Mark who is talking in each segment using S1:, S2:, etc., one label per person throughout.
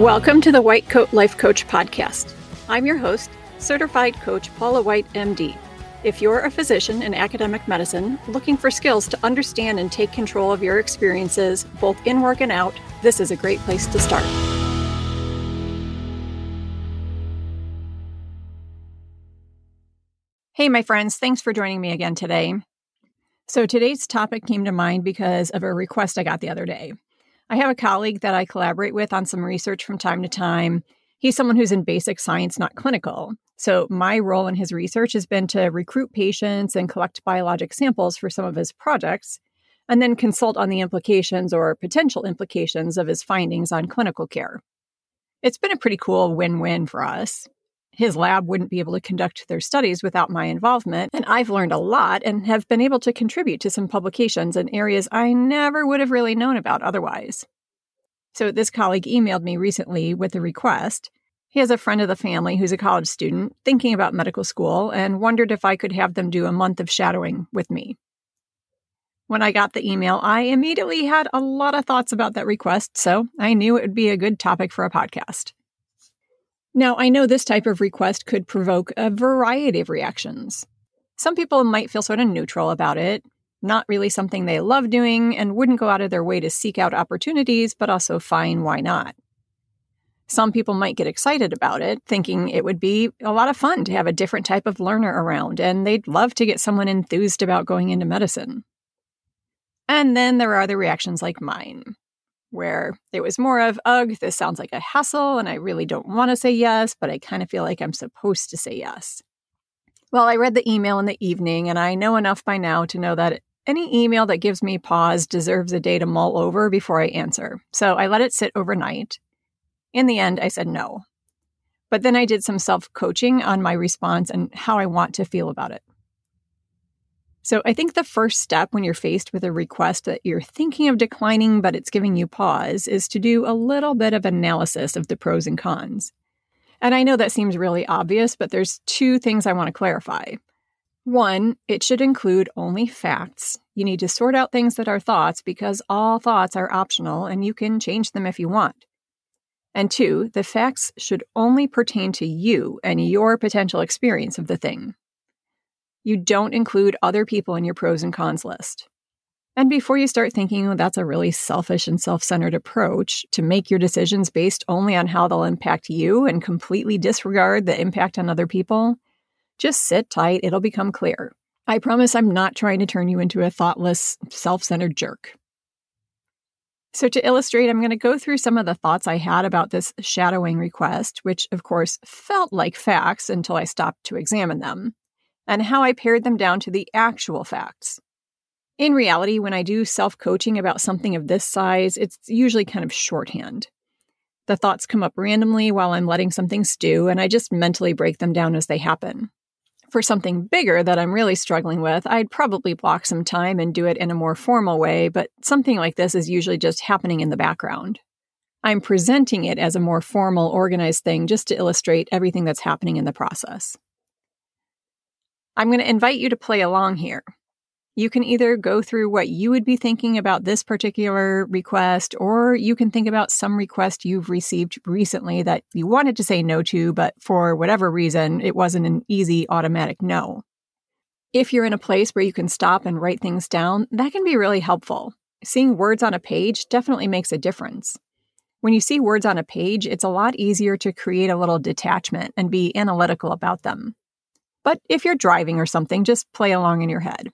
S1: Welcome to the White Coat Life Coach Podcast. I'm your host, certified coach Paula White, MD. If you're a physician in academic medicine looking for skills to understand and take control of your experiences, both in work and out, this is a great place to start. Hey, my friends, thanks for joining me again today. So, today's topic came to mind because of a request I got the other day. I have a colleague that I collaborate with on some research from time to time. He's someone who's in basic science, not clinical. So, my role in his research has been to recruit patients and collect biologic samples for some of his projects, and then consult on the implications or potential implications of his findings on clinical care. It's been a pretty cool win win for us. His lab wouldn't be able to conduct their studies without my involvement, and I've learned a lot and have been able to contribute to some publications in areas I never would have really known about otherwise. So, this colleague emailed me recently with a request he has a friend of the family who's a college student thinking about medical school and wondered if I could have them do a month of shadowing with me. When I got the email, I immediately had a lot of thoughts about that request, so I knew it would be a good topic for a podcast. Now, I know this type of request could provoke a variety of reactions. Some people might feel sort of neutral about it, not really something they love doing, and wouldn't go out of their way to seek out opportunities, but also fine, why not? Some people might get excited about it, thinking it would be a lot of fun to have a different type of learner around, and they'd love to get someone enthused about going into medicine. And then there are the reactions like mine, where it was more of, ugh, this sounds like a hassle, and I really don't want to say yes, but I kind of feel like I'm supposed to say yes. Well, I read the email in the evening, and I know enough by now to know that any email that gives me pause deserves a day to mull over before I answer. So I let it sit overnight in the end, I said no. But then I did some self coaching on my response and how I want to feel about it. So I think the first step when you're faced with a request that you're thinking of declining, but it's giving you pause, is to do a little bit of analysis of the pros and cons. And I know that seems really obvious, but there's two things I want to clarify. One, it should include only facts. You need to sort out things that are thoughts because all thoughts are optional and you can change them if you want. And two, the facts should only pertain to you and your potential experience of the thing. You don't include other people in your pros and cons list. And before you start thinking oh, that's a really selfish and self centered approach to make your decisions based only on how they'll impact you and completely disregard the impact on other people, just sit tight, it'll become clear. I promise I'm not trying to turn you into a thoughtless, self centered jerk. So, to illustrate, I'm going to go through some of the thoughts I had about this shadowing request, which of course felt like facts until I stopped to examine them, and how I pared them down to the actual facts. In reality, when I do self coaching about something of this size, it's usually kind of shorthand. The thoughts come up randomly while I'm letting something stew, and I just mentally break them down as they happen for something bigger that I'm really struggling with, I'd probably block some time and do it in a more formal way, but something like this is usually just happening in the background. I'm presenting it as a more formal, organized thing just to illustrate everything that's happening in the process. I'm going to invite you to play along here. You can either go through what you would be thinking about this particular request, or you can think about some request you've received recently that you wanted to say no to, but for whatever reason, it wasn't an easy automatic no. If you're in a place where you can stop and write things down, that can be really helpful. Seeing words on a page definitely makes a difference. When you see words on a page, it's a lot easier to create a little detachment and be analytical about them. But if you're driving or something, just play along in your head.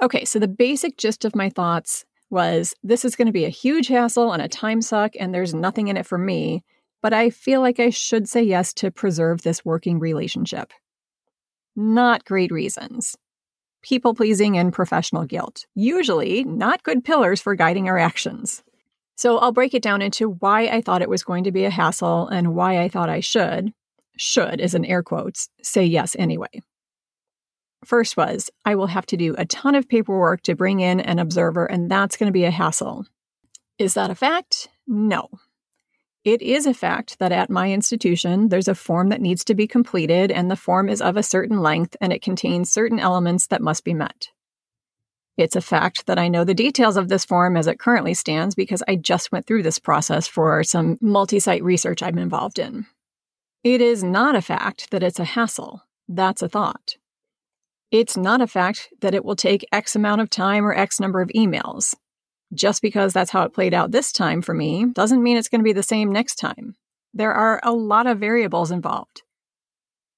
S1: Okay, so the basic gist of my thoughts was this is going to be a huge hassle and a time suck, and there's nothing in it for me, but I feel like I should say yes to preserve this working relationship. Not great reasons. People pleasing and professional guilt, usually not good pillars for guiding our actions. So I'll break it down into why I thought it was going to be a hassle and why I thought I should, should is in air quotes, say yes anyway. First was, I will have to do a ton of paperwork to bring in an observer, and that's going to be a hassle. Is that a fact? No. It is a fact that at my institution, there's a form that needs to be completed, and the form is of a certain length and it contains certain elements that must be met. It's a fact that I know the details of this form as it currently stands because I just went through this process for some multi site research I'm involved in. It is not a fact that it's a hassle. That's a thought. It's not a fact that it will take X amount of time or X number of emails. Just because that's how it played out this time for me doesn't mean it's going to be the same next time. There are a lot of variables involved.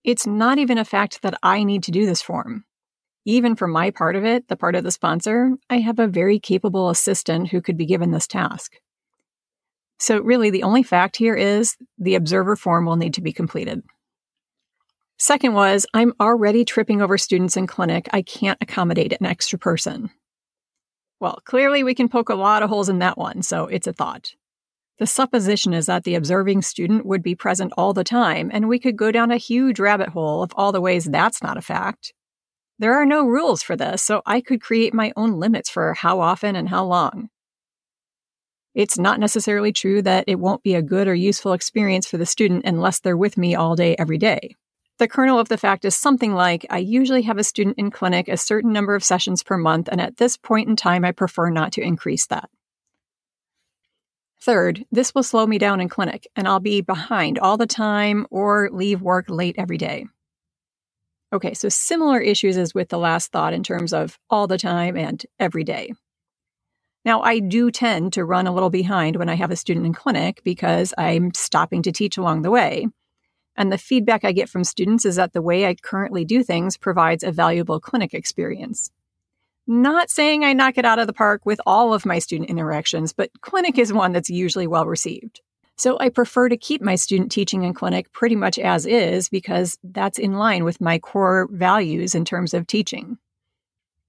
S1: It's not even a fact that I need to do this form. Even for my part of it, the part of the sponsor, I have a very capable assistant who could be given this task. So, really, the only fact here is the observer form will need to be completed. Second was, I'm already tripping over students in clinic. I can't accommodate an extra person. Well, clearly we can poke a lot of holes in that one, so it's a thought. The supposition is that the observing student would be present all the time, and we could go down a huge rabbit hole of all the ways that's not a fact. There are no rules for this, so I could create my own limits for how often and how long. It's not necessarily true that it won't be a good or useful experience for the student unless they're with me all day, every day. The kernel of the fact is something like I usually have a student in clinic a certain number of sessions per month, and at this point in time, I prefer not to increase that. Third, this will slow me down in clinic, and I'll be behind all the time or leave work late every day. Okay, so similar issues as with the last thought in terms of all the time and every day. Now, I do tend to run a little behind when I have a student in clinic because I'm stopping to teach along the way. And the feedback I get from students is that the way I currently do things provides a valuable clinic experience. Not saying I knock it out of the park with all of my student interactions, but clinic is one that's usually well received. So I prefer to keep my student teaching in clinic pretty much as is because that's in line with my core values in terms of teaching.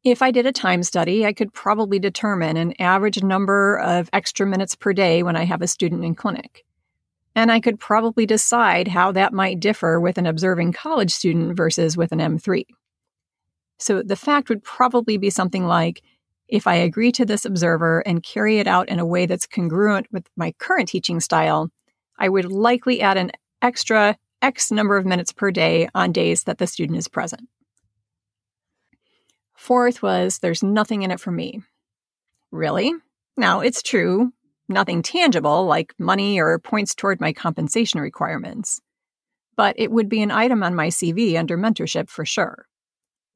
S1: If I did a time study, I could probably determine an average number of extra minutes per day when I have a student in clinic and I could probably decide how that might differ with an observing college student versus with an M3. So the fact would probably be something like if I agree to this observer and carry it out in a way that's congruent with my current teaching style, I would likely add an extra X number of minutes per day on days that the student is present. Fourth was there's nothing in it for me. Really? Now, it's true nothing tangible like money or points toward my compensation requirements. But it would be an item on my CV under mentorship for sure.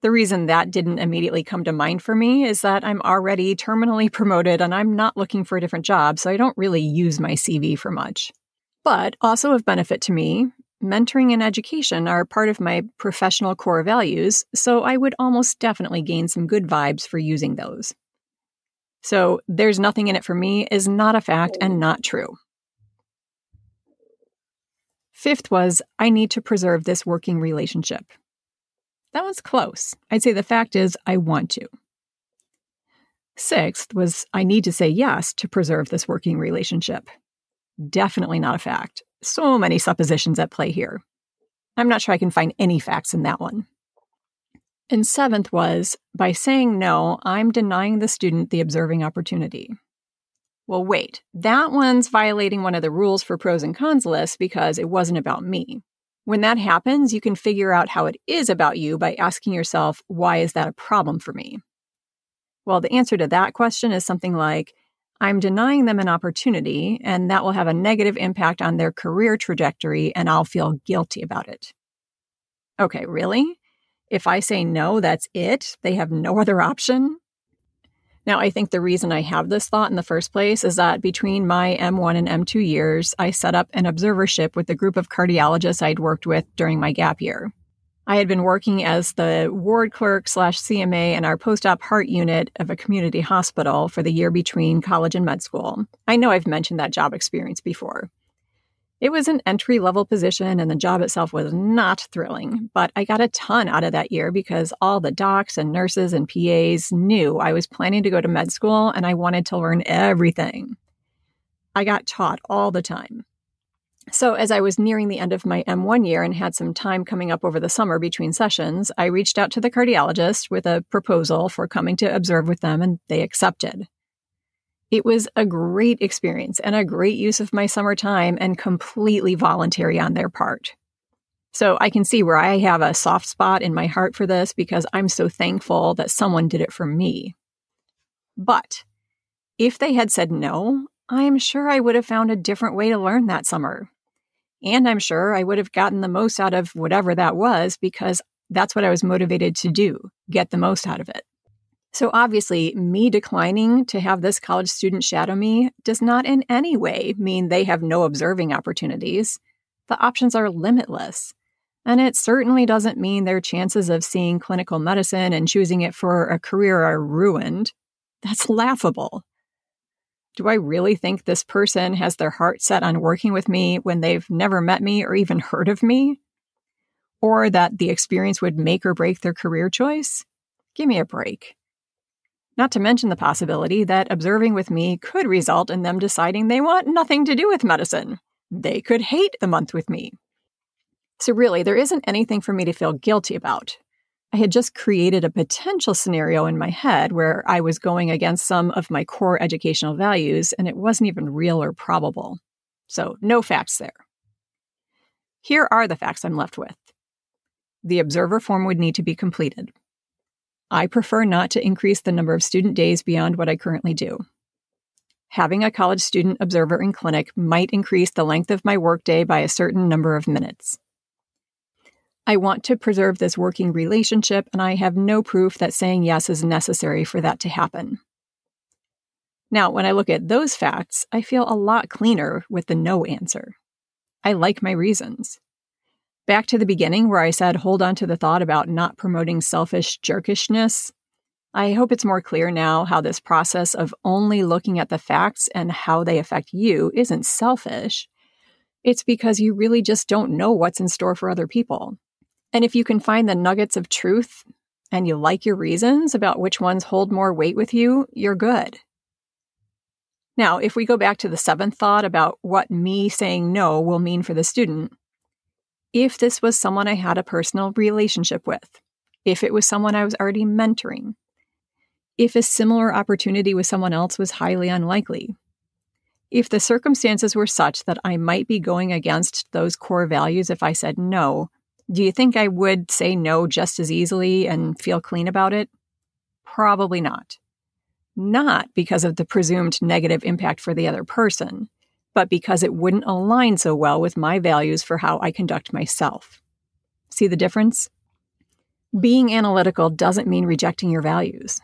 S1: The reason that didn't immediately come to mind for me is that I'm already terminally promoted and I'm not looking for a different job, so I don't really use my CV for much. But also of benefit to me, mentoring and education are part of my professional core values, so I would almost definitely gain some good vibes for using those. So there's nothing in it for me is not a fact and not true. Fifth was I need to preserve this working relationship. That was close. I'd say the fact is I want to. Sixth was I need to say yes to preserve this working relationship. Definitely not a fact. So many suppositions at play here. I'm not sure I can find any facts in that one. And seventh was by saying no, I'm denying the student the observing opportunity. Well, wait, that one's violating one of the rules for pros and cons lists because it wasn't about me. When that happens, you can figure out how it is about you by asking yourself, why is that a problem for me? Well, the answer to that question is something like, I'm denying them an opportunity, and that will have a negative impact on their career trajectory, and I'll feel guilty about it. Okay, really? If I say no, that's it. They have no other option. Now, I think the reason I have this thought in the first place is that between my M1 and M2 years, I set up an observership with a group of cardiologists I'd worked with during my gap year. I had been working as the ward clerk slash CMA in our post op heart unit of a community hospital for the year between college and med school. I know I've mentioned that job experience before. It was an entry level position and the job itself was not thrilling, but I got a ton out of that year because all the docs and nurses and PAs knew I was planning to go to med school and I wanted to learn everything. I got taught all the time. So, as I was nearing the end of my M1 year and had some time coming up over the summer between sessions, I reached out to the cardiologist with a proposal for coming to observe with them, and they accepted. It was a great experience and a great use of my summer time and completely voluntary on their part. So I can see where I have a soft spot in my heart for this because I'm so thankful that someone did it for me. But if they had said no, I'm sure I would have found a different way to learn that summer. And I'm sure I would have gotten the most out of whatever that was because that's what I was motivated to do get the most out of it. So, obviously, me declining to have this college student shadow me does not in any way mean they have no observing opportunities. The options are limitless. And it certainly doesn't mean their chances of seeing clinical medicine and choosing it for a career are ruined. That's laughable. Do I really think this person has their heart set on working with me when they've never met me or even heard of me? Or that the experience would make or break their career choice? Give me a break. Not to mention the possibility that observing with me could result in them deciding they want nothing to do with medicine. They could hate the month with me. So, really, there isn't anything for me to feel guilty about. I had just created a potential scenario in my head where I was going against some of my core educational values, and it wasn't even real or probable. So, no facts there. Here are the facts I'm left with the observer form would need to be completed. I prefer not to increase the number of student days beyond what I currently do. Having a college student observer in clinic might increase the length of my workday by a certain number of minutes. I want to preserve this working relationship, and I have no proof that saying yes is necessary for that to happen. Now, when I look at those facts, I feel a lot cleaner with the no answer. I like my reasons. Back to the beginning, where I said hold on to the thought about not promoting selfish jerkishness, I hope it's more clear now how this process of only looking at the facts and how they affect you isn't selfish. It's because you really just don't know what's in store for other people. And if you can find the nuggets of truth and you like your reasons about which ones hold more weight with you, you're good. Now, if we go back to the seventh thought about what me saying no will mean for the student, if this was someone I had a personal relationship with, if it was someone I was already mentoring, if a similar opportunity with someone else was highly unlikely, if the circumstances were such that I might be going against those core values if I said no, do you think I would say no just as easily and feel clean about it? Probably not. Not because of the presumed negative impact for the other person, but because it wouldn't align so well with my values for how I conduct myself. See the difference? Being analytical doesn't mean rejecting your values.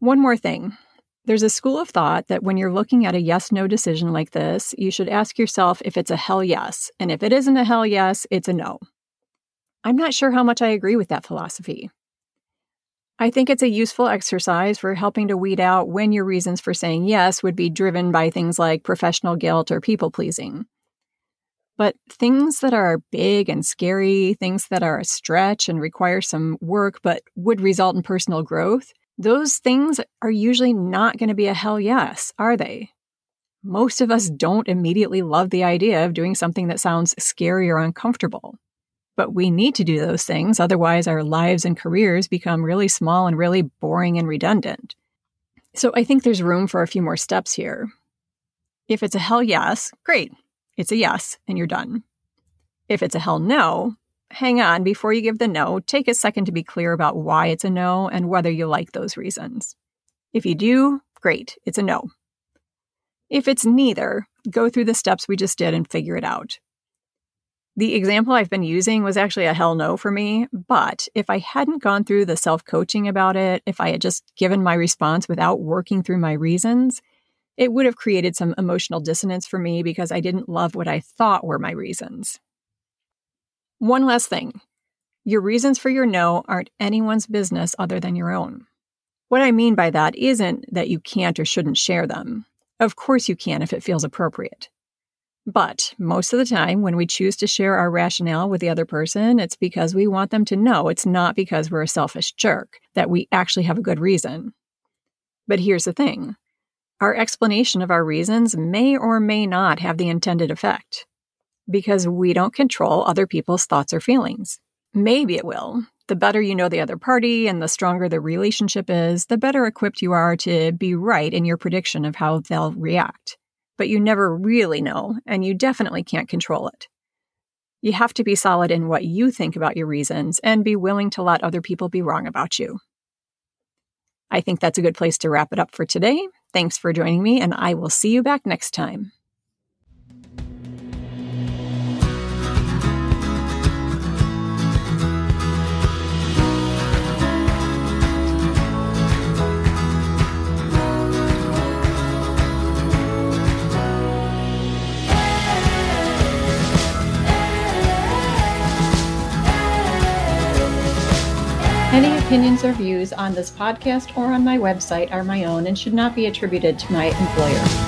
S1: One more thing there's a school of thought that when you're looking at a yes no decision like this, you should ask yourself if it's a hell yes. And if it isn't a hell yes, it's a no. I'm not sure how much I agree with that philosophy. I think it's a useful exercise for helping to weed out when your reasons for saying yes would be driven by things like professional guilt or people pleasing. But things that are big and scary, things that are a stretch and require some work but would result in personal growth, those things are usually not going to be a hell yes, are they? Most of us don't immediately love the idea of doing something that sounds scary or uncomfortable. But we need to do those things, otherwise, our lives and careers become really small and really boring and redundant. So I think there's room for a few more steps here. If it's a hell yes, great. It's a yes, and you're done. If it's a hell no, hang on, before you give the no, take a second to be clear about why it's a no and whether you like those reasons. If you do, great, it's a no. If it's neither, go through the steps we just did and figure it out. The example I've been using was actually a hell no for me, but if I hadn't gone through the self coaching about it, if I had just given my response without working through my reasons, it would have created some emotional dissonance for me because I didn't love what I thought were my reasons. One last thing your reasons for your no aren't anyone's business other than your own. What I mean by that isn't that you can't or shouldn't share them. Of course, you can if it feels appropriate. But most of the time, when we choose to share our rationale with the other person, it's because we want them to know it's not because we're a selfish jerk, that we actually have a good reason. But here's the thing our explanation of our reasons may or may not have the intended effect because we don't control other people's thoughts or feelings. Maybe it will. The better you know the other party and the stronger the relationship is, the better equipped you are to be right in your prediction of how they'll react. But you never really know, and you definitely can't control it. You have to be solid in what you think about your reasons and be willing to let other people be wrong about you. I think that's a good place to wrap it up for today. Thanks for joining me, and I will see you back next time. Opinions or views on this podcast or on my website are my own and should not be attributed to my employer.